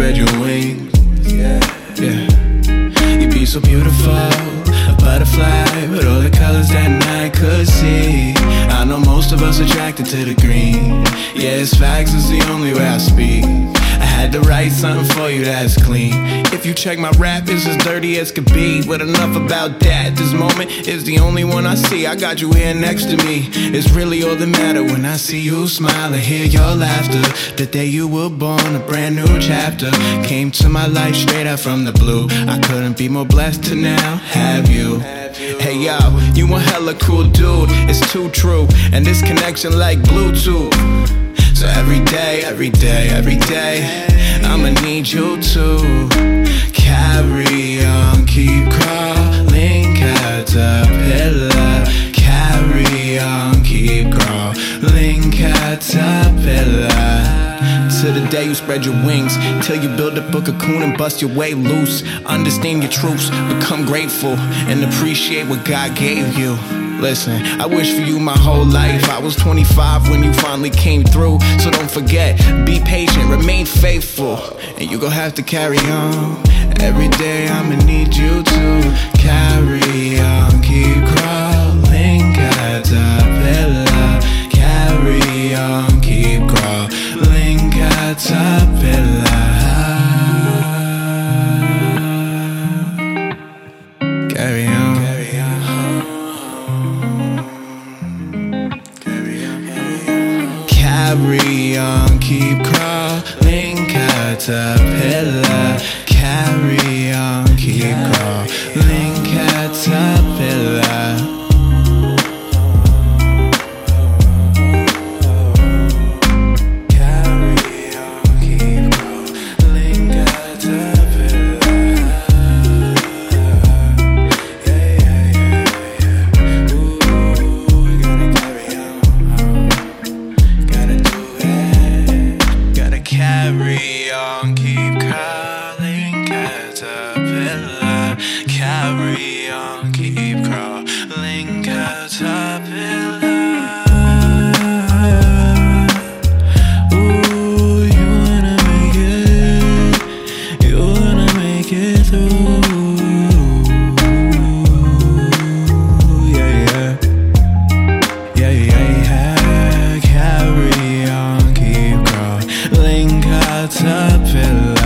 spread your wings. Yeah, yeah. You'd be so beautiful, a butterfly with all the colors that night could see. I know most of us attracted to the green. Yeah, Yes, facts is the only way I speak. I had to write something for you that's clean. If you check my rap, it's as dirty as could be. But enough about that. This moment is the only one I see. I got you here next to me. It's really all that matter when I see you smile and hear your laughter. The day you were born, a brand new chapter came to my life straight out from the blue. I couldn't be more blessed to now have you. Hey yo, you a hella cool dude. It's too true, and this connection like Bluetooth. So every day, every day, every day, I'ma need you to carry on, keep crawling, caterpillar. Carry on, keep crawling, caterpillar. To the day you spread your wings, till you build up a cocoon and bust your way loose. Understand your truths, become grateful, and appreciate what God gave you. Listen, I wish for you my whole life. I was 25 when you finally came through. So don't forget, be patient, remain faithful. And you gon' have to carry on. Every day I'ma need you to carry on. Keep crawling, caterpillar. Carry on, keep crawling, caterpillar. Carry on. Carry on, keep crawling, caterpillar. Carry on, keep crawling, caterpillar. Carry on, keep crawling, caterpillar. Ooh, you wanna make it. You wanna make it through. Yeah, yeah. Yeah, yeah, yeah. Carry on, keep crawling, caterpillar.